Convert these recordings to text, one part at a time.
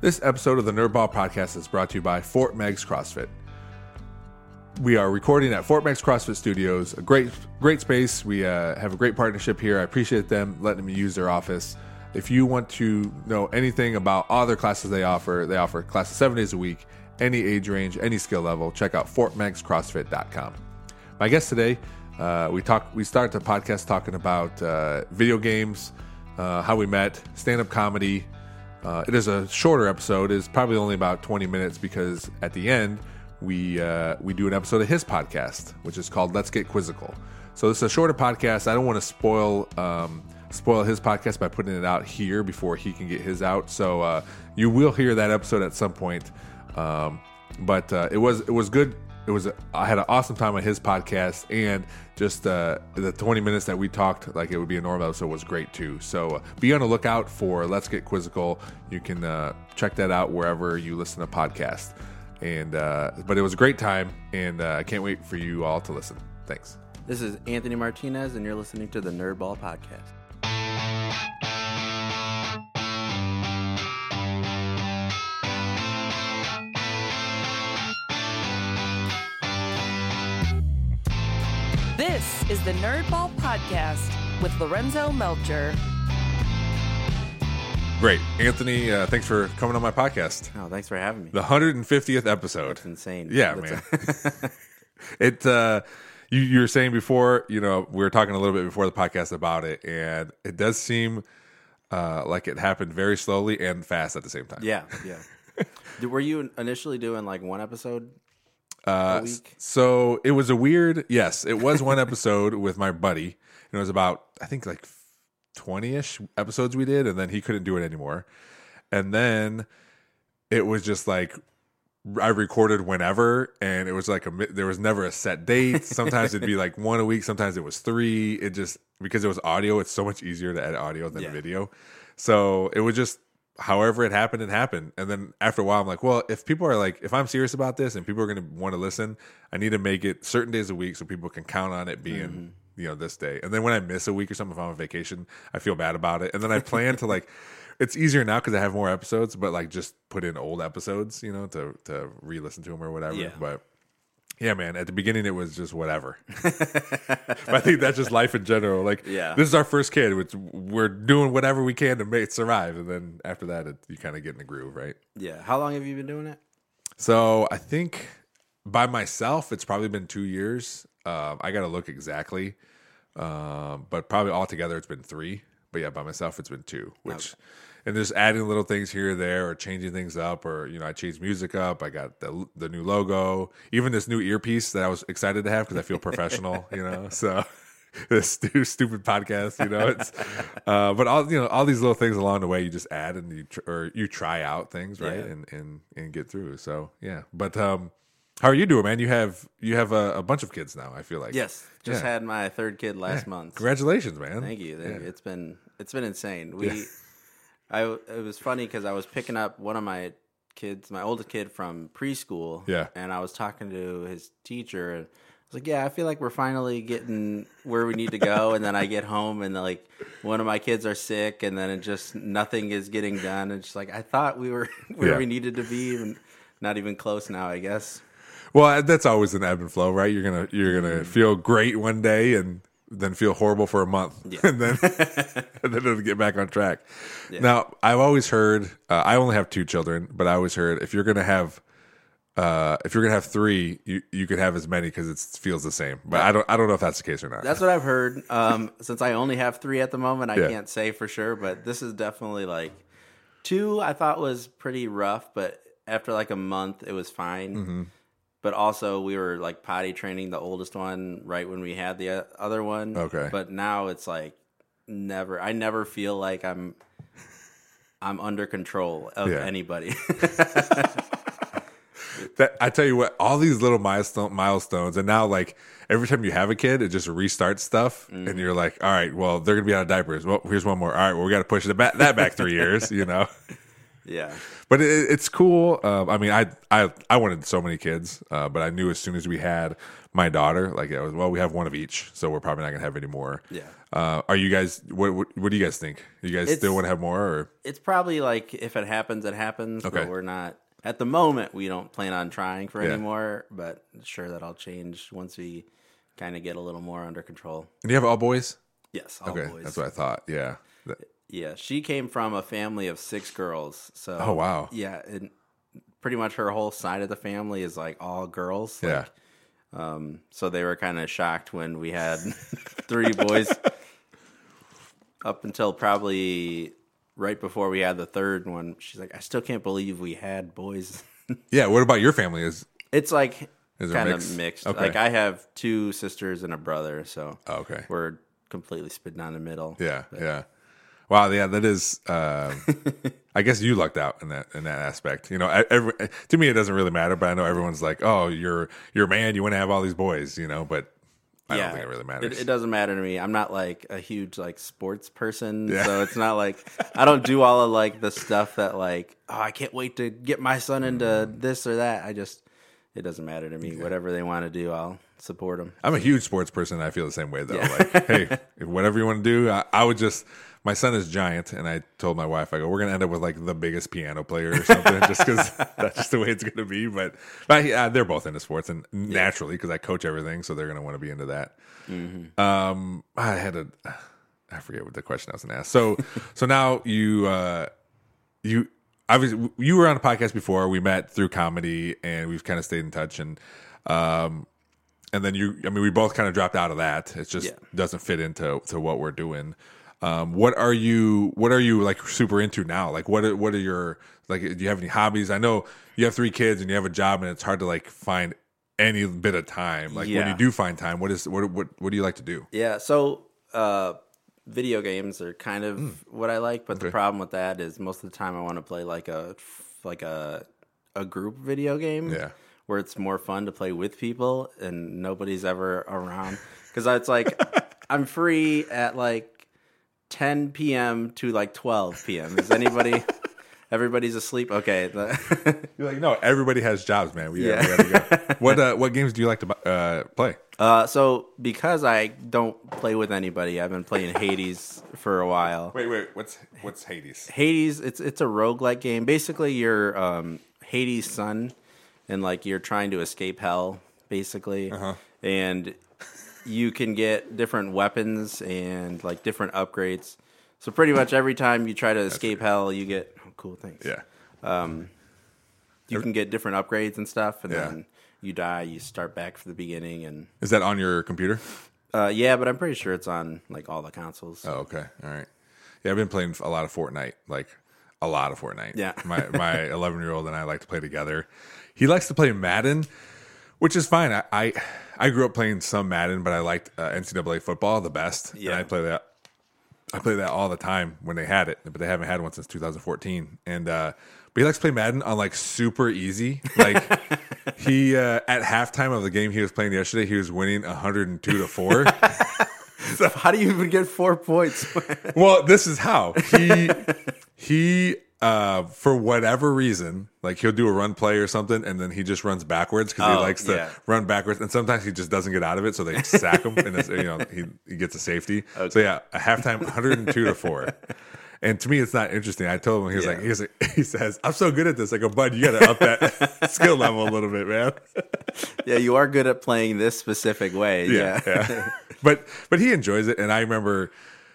This episode of the Nerdball Podcast is brought to you by Fort Meigs CrossFit. We are recording at Fort Meigs CrossFit Studios, a great, great space. We uh, have a great partnership here. I appreciate them letting me use their office. If you want to know anything about all their classes they offer, they offer classes seven days a week, any age range, any skill level. Check out FortMeigsCrossFit.com. My guest today, uh, we talk. We start the podcast talking about uh, video games, uh, how we met, stand-up comedy. Uh, it is a shorter episode. It's probably only about 20 minutes because at the end we uh, we do an episode of his podcast, which is called Let's Get Quizzical. So this is a shorter podcast. I don't want to spoil um, spoil his podcast by putting it out here before he can get his out. So uh, you will hear that episode at some point. Um, but uh, it was it was good. It was I had an awesome time on his podcast, and just uh, the 20 minutes that we talked like it would be a normal episode was great too. So uh, be on the lookout for Let's Get Quizzical. You can uh, check that out wherever you listen to podcasts. And uh, but it was a great time, and uh, I can't wait for you all to listen. Thanks. This is Anthony Martinez, and you're listening to the Nerdball Podcast. Is the Nerdball Podcast with Lorenzo Melcher. Great, Anthony. Uh, thanks for coming on my podcast. Oh, thanks for having me. The 150th episode. It's insane. Yeah, That's- man. it uh you you were saying before, you know, we were talking a little bit before the podcast about it, and it does seem uh like it happened very slowly and fast at the same time. yeah, yeah. Were you initially doing like one episode Uh, so it was a weird yes, it was one episode with my buddy. And it was about I think like twenty ish episodes we did, and then he couldn't do it anymore. And then it was just like I recorded whenever, and it was like a mi- there was never a set date. Sometimes it'd be like one a week. Sometimes it was three. It just because it was audio, it's so much easier to edit audio than Yeah. video. So it was just however it happened, it happened. And then after a while, I'm like, well, if people are like, if I'm serious about this and people are going to want to listen, I need to make it certain days a week so people can count on it being. Mm-hmm. You know, this day, and then when I miss a week or something, if I'm on vacation, I feel bad about it. And then I plan to like, it's easier now because I have more episodes, but like just put in old episodes, you know, to to re-listen to them or whatever. Yeah. But yeah, man, at the beginning it was just whatever. I think that's just life in general. Like, Yeah. this is our first kid, which we're doing whatever we can to make it survive, and then after that, it, you kind of get in the groove, right? Yeah. How long have you been doing it? So I think by myself, it's probably been two years. Um, I got to look exactly, um, but probably altogether it's been three. But yeah, by myself it's been two. Which, and just adding little things here or there, or changing things up, or you know, I changed music up. I got the the new logo, even this new earpiece that I was excited to have because I feel professional, you know. So. This stu- stupid podcast, you know. It's, uh, but all you know, all these little things along the way, you just add and you tr- or you try out things, right, Yeah. and and and get through. So yeah, but um, how are you doing, man? You have you have a, a bunch of kids now. I feel like Yes. Just Yeah. had my third kid last month. Congratulations, man! Thank you. Thank Yeah. you. It's been it's been insane. We, I it was funny because I was picking up one of my kids, my oldest kid from preschool. Yeah. and I was talking to his teacher, and I was like, "Yeah, I feel like we're finally getting where we need to go." and then I get home, and like one of my kids are sick, and then it just nothing is getting done. And just like I thought we were where Yeah. we needed to be, and not even close now. I guess. Well, that's always an ebb and flow, right? You're gonna you're Mm. gonna feel great one day and then feel horrible for a month, and then and then it'll get back on track. Now, I've always heard. Uh, I only have two children, but I always heard if you're gonna have. Uh, if you're gonna have three, you, you could have as many because it feels the same. But I don't I don't know if that's the case or not. That's what I've heard. Um, since I only have three at the moment, I Yeah. can't say for sure, but this is definitely like two. I thought was pretty rough, but after like a month, it was fine. Mm-hmm. But also, we were like potty training the oldest one right when we had the uh, other one. Okay. but now it's like never. I never feel like I'm. I'm under control of Yeah. anybody. that I tell you what, all these little milestone milestones, and now like every time you have a kid, it just restarts stuff, and mm-hmm. you're like, all right, well, they're gonna be out of diapers. Well, here's one more. All right, well, we got to push the back, that back three years, you know. yeah, But it, it's cool. Um, I mean, I I I wanted so many kids, uh, but I knew as soon as we had my daughter. Like, it was, well, we have one of each, so we're probably not gonna have any more. Yeah. Uh, are you guys? What, what What do you guys think? You guys It's- still want to have more? Or It's probably like if it happens, it happens. Okay. But we're not at the moment. We don't plan on trying for Yeah. any more. But sure, that'll change once we kind of get a little more under control. do you have all boys? Yes, all Okay, boys. that's what I thought. Yeah. That- Yeah, she came from a family of six girls. So Oh, wow. Yeah, and pretty much her whole side of the family is like all girls. yeah. Um, so they were kind of shocked when we had three boys. Up until probably right before we had the third one, she's like, "I still can't believe we had boys." Yeah. What about your family? Is It's like Is kind mixed? of mixed. Okay. Like I have two sisters and a brother, so oh, okay. we're completely split down the middle. Yeah. Yeah. Wow. Yeah. That is. Uh, I guess you lucked out in that in that aspect. You know, every, to me it doesn't really matter, but I know everyone's like, "Oh, you're you're a man. You want to have all these boys." You know, but I don't think it really matters. It, it doesn't matter to me. I'm not like a huge like sports person, so it's not like I don't do all of like the stuff that like oh I can't wait to get my son into Mm. this or that. I just it doesn't matter to me. Whatever they want to do, I'll support them. I'm a huge sports person. And I feel the same way though. Like, hey, if whatever you want to do, I, I would just. My son is giant, and I told my wife, I go, we're gonna end up with like the biggest piano player or something, just because that's just the way it's gonna be. But, but uh, they're both into sports, and naturally, because I coach everything, so they're gonna want to be into that. Um, I had a, I forget what the question I was gonna ask. So, so now you, uh, you obviously you were on a podcast before. We met through comedy, and we've kind of stayed in touch, and um, and then you i mean we both kind of dropped out of that it just Yeah. doesn't fit into to what we're doing um what are you what are you like super into now like what are, what are your like do you have any hobbies i know you have three kids and you have a job and it's hard to like find any bit of time like when you do find time what is what what, what do you like to do Yeah, so uh, video games are kind of Hmm. what I like, but the problem with that is most of the time I want to play like a like a a group video game. Yeah. Where it's more fun to play with people and nobody's ever around because it's like I'm free at like 10 p.m. to like 12 p.m. Is anybody? Everybody's asleep. Okay. you're like no everybody has jobs man we, Yeah. we gotta go. what uh, what games do you like to uh, play uh, so because I don't play with anybody, I've been playing Hades for a while. wait wait what's what's hades Hades, it's it's a roguelike game. Basically, you're um, Hades' son, and like you're trying to escape hell, basically, Uh-huh. and you can get different weapons and like different upgrades. So pretty much every time you try to escape hell, you get oh, cool things. yeah you can get different upgrades and stuff, and Yeah. then you die, you start back from the beginning, and is that on your computer uh, yeah, but I'm pretty sure it's on like all the consoles. Oh, okay. All right. Yeah, I've been playing a lot of Fortnite, like a lot of Fortnite. Yeah. my my 11 year old and I like to play together. He likes to play Madden, which is fine. I I, I grew up playing some Madden, but I liked uh, NCAA football the best. Yeah. and I play that. I play that all the time when they had it, but they haven't had one since 2014. And uh, but he likes to play Madden on like super easy. Like he uh, at halftime of the game he was playing yesterday, he was winning 102 to four. How do you even get four points? well, this is how he he uh for whatever reason, like he'll do a run play or something, and then he just runs backwards because he Oh, likes to yeah. run backwards, and sometimes he just doesn't get out of it, so they sack him, and it's, you know he he gets a safety. So yeah, a halftime, 102 to four. And to me, it's not interesting. I told him he was like, he, was like, he says, "I'm so good at this." I go, "Bud, you got to up that skill level a little bit, man." yeah, you are good at playing this specific way. yeah, yeah. yeah. but but he enjoys it, and I remember.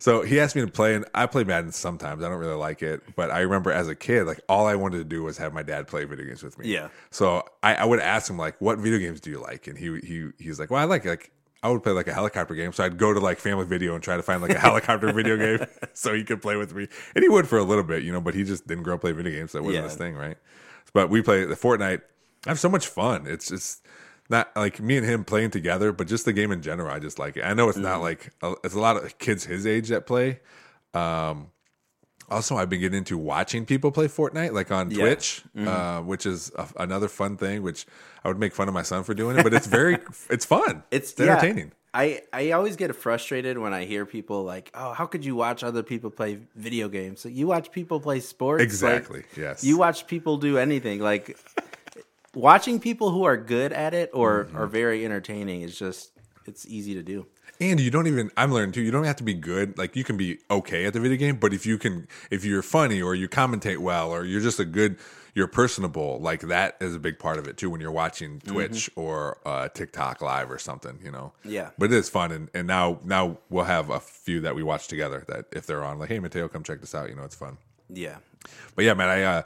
So he asked me to play, and I play Madden sometimes. I don't really like it, but I remember as a kid, like all I wanted to do was have my dad play video games with me. Yeah. So I, I would ask him like, "What video games do you like?" And he he he's like, "Well, I like like." I would play like a helicopter game, so I'd go to like Family Video and try to find like a helicopter video game so he could play with me, and he would for a little bit, you know. But he just didn't grow up playing video games, so that wasn't Yeah. his thing, right? But we play the Fortnite. I have so much fun. It's just not like me and him playing together, but just the game in general. I just like it. I know it's Mm-hmm. not like uh, it's a lot of kids his age that play. Um, also, I've been getting into watching people play Fortnite, like on Yeah. Twitch, Mm-hmm. uh, which is a, another fun thing. Which I would make fun of my son for doing it, but it's very, it's fun. It's, It's entertaining. Yeah, I, I always get frustrated when I hear people like, "Oh, how could you watch other people play video games? So you watch people play sports, Like, Exactly. yes. You watch people do anything. Like, watching people who are good at it or Mm-hmm. are very entertaining is just it's easy to do. And you don't even I'm learning too, you don't have to be good. Like you can be okay at the video game, but if you can if you're funny or you commentate well or you're just a good you're personable, like that is a big part of it too when you're watching Twitch or uh, TikTok live or something, you know. Yeah. But it is fun and, and now now we'll have a few that we watch together that if they're on like, hey Mateo, come check this out, you know, it's fun. Yeah. But yeah, man, I uh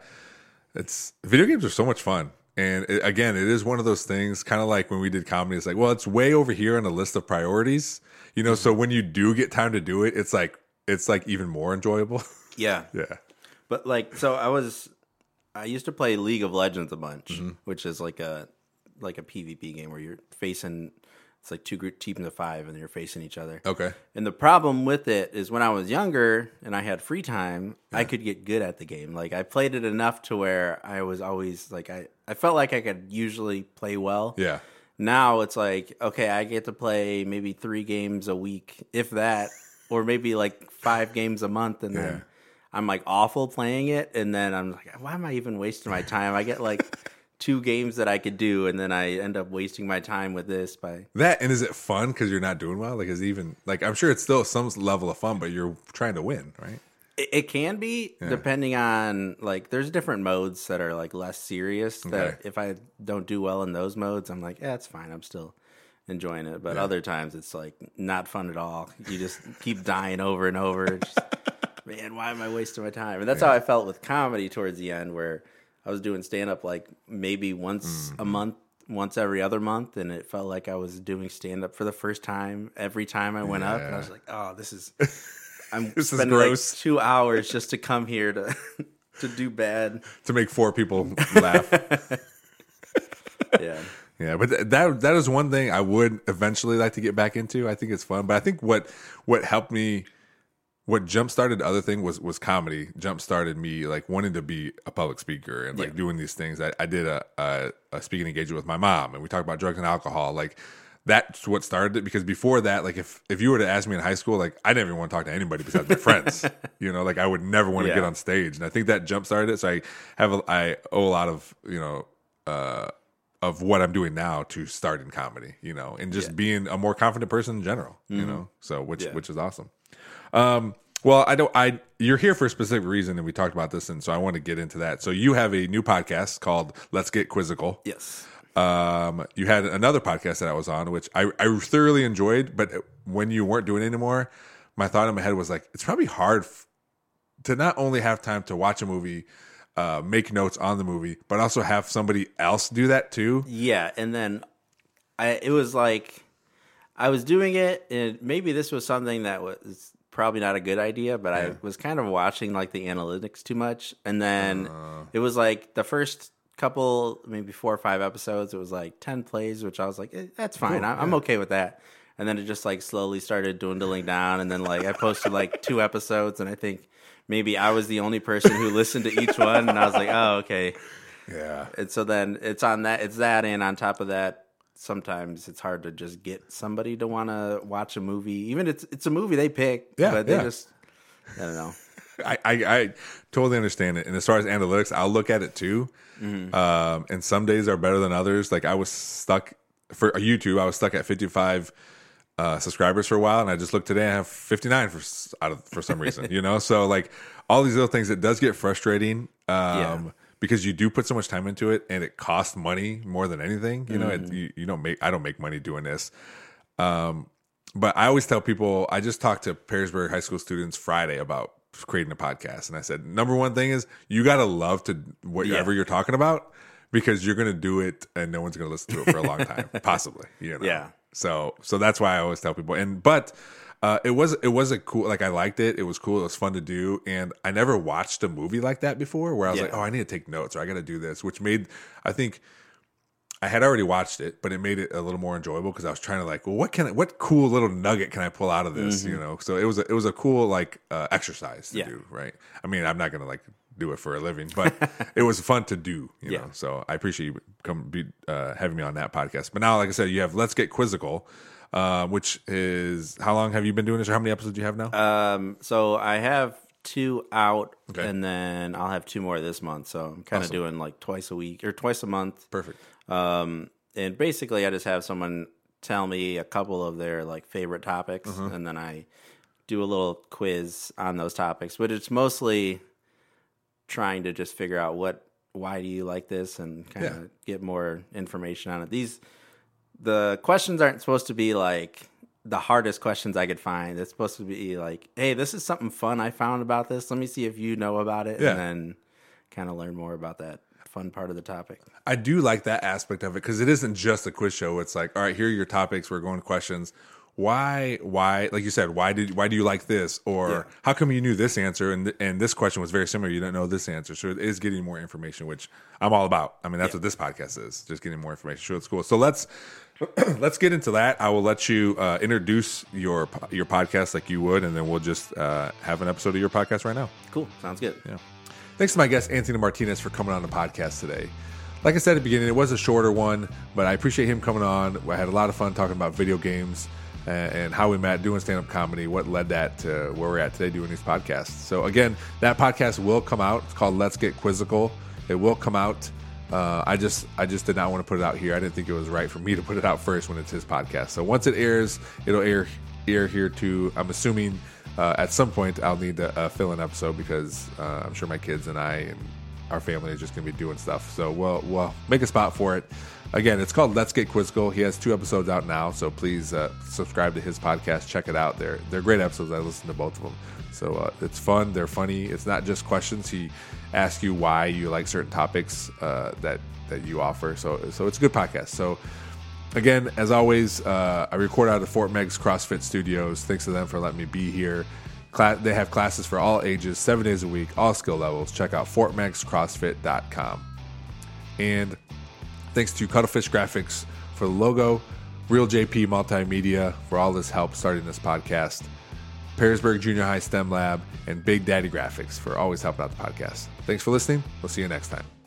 it's video games are so much fun. And it, again, it is one of those things kind of like when we did comedy it's like, well, it's way over here on the list of priorities. You know, so when you do get time to do it, it's like it's like even more enjoyable. Yeah. yeah. But like, so I was, I used to play League of Legends a bunch, Mm-hmm. which is like a like a PvP game where you're facing. It's like two group teams of five, and you're facing each other. Okay. And the problem with it is when I was younger and I had free time, I could get good at the game. Like I played it enough to where I was always like I, I felt like I could usually play well. Yeah. Now it's like, okay, I get to play maybe three games a week, if that, or maybe like five games a month, and then I'm like awful playing it, and then I'm like, why am I even wasting my time? I get like two games that I could do, and then I end up wasting my time with this by That and is it fun because you're not doing well? Like, is even like I'm sure it's still some level of fun, but you're trying to win, right? It, it can be depending on like there's different modes that are like less serious. That Okay. if I don't do well in those modes, I'm like, yeah, it's fine. I'm still enjoying it. But other times it's like not fun at all. You just keep dying over and over. Just, man, why am I wasting my time? And that's how I felt with comedy towards the end, where I was doing stand up like maybe once Mm-hmm. a month. Once every other month, and it felt like I was doing stand up for the first time every time I went up. And I was like, "Oh, this is I'm This is spending like gross. two hours just to come here to to do bad. To make four people laugh. Yeah, Yeah, but that that is one thing I would eventually like to get back into. I think it's fun, but I think what what helped me, what jump started the other thing was was comedy. Jump started me like wanting to be a public speaker and like Yeah. doing these things. I, I did a, a a speaking engagement with my mom, and we talked about drugs and alcohol. Like that's what started it. Because before that, like if if you were to ask me in high school, like I didn't even want to talk to anybody besides my friends. You know, like I would never want to Yeah. get on stage, and I think that jump started it. So I have a, I owe a lot of you know. uh of what I'm doing now to start in comedy, you know, and just being a more confident person in general, you know. So which Mm-hmm. Yeah. which is awesome. Um well, I don't I you're here for a specific reason and we talked about this and so I want to get into that. So you have a new podcast called Let's Get Quizzical. yes, Um you had another podcast that I was on which I I thoroughly enjoyed, but when you weren't doing it anymore, my thought in my head was like it's probably hard f- to not only have time to watch a movie uh, make notes on the movie, but also have somebody else do that too. yeah. And then I it was like I was doing it, and maybe this was something that was probably not a good idea, but I was kind of watching like the analytics too much, and then Uh. it was like the first couple maybe four or five episodes it was like 10 plays which i was like eh, that's fine. I- i'm okay with that. And then it just like slowly started dwindling down and then like i posted like two episodes and i think maybe i was the only person who listened to each one and i was like oh okay. Yeah. and so then it's on that it's that and on top of that sometimes it's hard to just get somebody to want to watch a movie even it's it's a movie they pick Yeah, but they yeah. just i don't know I, I, I totally understand it. And as far as analytics, I'll look at it too. Um, and some days are better than others. Like I was stuck for YouTube, I was stuck at 55 uh, subscribers for a while, and I just looked today. I have 59 for out of for some reason, you know. So like all these little things, it does get frustrating. Um, Yeah. Because you do put so much time into it, and it costs money more than anything. You know, it, you, you don't make. I don't make money doing this. Um, but I always tell people, I just talked to Perrysburg High School students Friday about creating a podcast, and I said, number one thing is you got to love to whatever you're talking about because you're going to do it, and no one's going to listen to it for a long time, possibly. You know? Yeah. So, so that's why I always tell people, and but. Uh, it was it was a cool like I liked it. It was cool. It was fun to do, and I never watched a movie like that before. Where I was Yeah. like, oh, I need to take notes or I got to do this, which made I think I had already watched it, but it made it a little more enjoyable because I was trying to like, well, what can I, what cool little nugget can I pull out of this? You know, so it was a, it was a cool like uh, exercise to Mm-hmm. Yeah. do, right? I mean, I'm not gonna like do it for a living, but it was fun to do, you Yeah. know. So I appreciate you come be uh, having me on that podcast. But now, like I said, you have Let's Get Quizzical, uh, which is how long have you been doing this, or how many episodes do you have now? Um, so I have two out, Okay. and then I'll have two more this month. So I'm kind of Awesome. doing like twice a week or twice a month. Perfect. Um, and basically, I just have someone tell me a couple of their like favorite topics, Mm-hmm. and then I do a little quiz on those topics. But it's mostly trying to just figure out what, why do you like this, and kind of Yeah. get more information on it. These the questions aren't supposed to be like the hardest questions I could find. It's supposed to be like, hey, this is something fun I found about this. Let me see if you know about it, Yeah. and then kind of learn more about that fun part of the topic. I do like that aspect of it because it isn't just a quiz show. It's like, all right, here are your topics. We're going to questions. Why, why, like you said, why did, why do you like this? Or Yeah. how come you knew this answer? And, th- and this question was very similar. You didn't know this answer. So it is getting more information, which I'm all about. I mean, that's what this podcast is just getting more information. So it's cool. So let's, let's get into that. I will let you uh, introduce your, your podcast like you would, and then we'll just uh, have an episode of your podcast right now. Cool, sounds good. Yeah. Thanks to my guest, Anthony Martinez, for coming on the podcast today. Like I said at the beginning, it was a shorter one, but I appreciate him coming on. I had a lot of fun talking about video games and, and how we met doing stand up comedy, what led that to where we're at today doing these podcasts. So, again, that podcast will come out. It's called Let's Get Quizzical. It will come out. Uh, I just I just did not want to put it out here. I didn't think it was right for me to put it out first when it's his podcast. So once it airs, it'll air air here too. I'm assuming uh, at some point I'll need to uh, fill an episode because uh, I'm sure my kids and I and our family is just going to be doing stuff. So we'll we'll make a spot for it. Again, it's called Let's Get Quizzical. He has two episodes out now, so please uh, subscribe to his podcast. Check it out. They're they're great episodes. I listen to both of them. So uh, it's fun. They're funny. It's not just questions. He asks you why you like certain topics uh, that that you offer. So so it's a good podcast. So again, as always, uh, I record out of Fort Meigs CrossFit Studios. Thanks to them for letting me be here. They have classes for all ages, seven days a week, all skill levels. Check out fortmeigscrossfit.com. And thanks to Cuttlefish Graphics for the logo, Real JP Multimedia for all this help starting this podcast, Perrysburg Junior High STEM Lab, and Big Daddy Graphics for always helping out the podcast. Thanks for listening. We'll see you next time.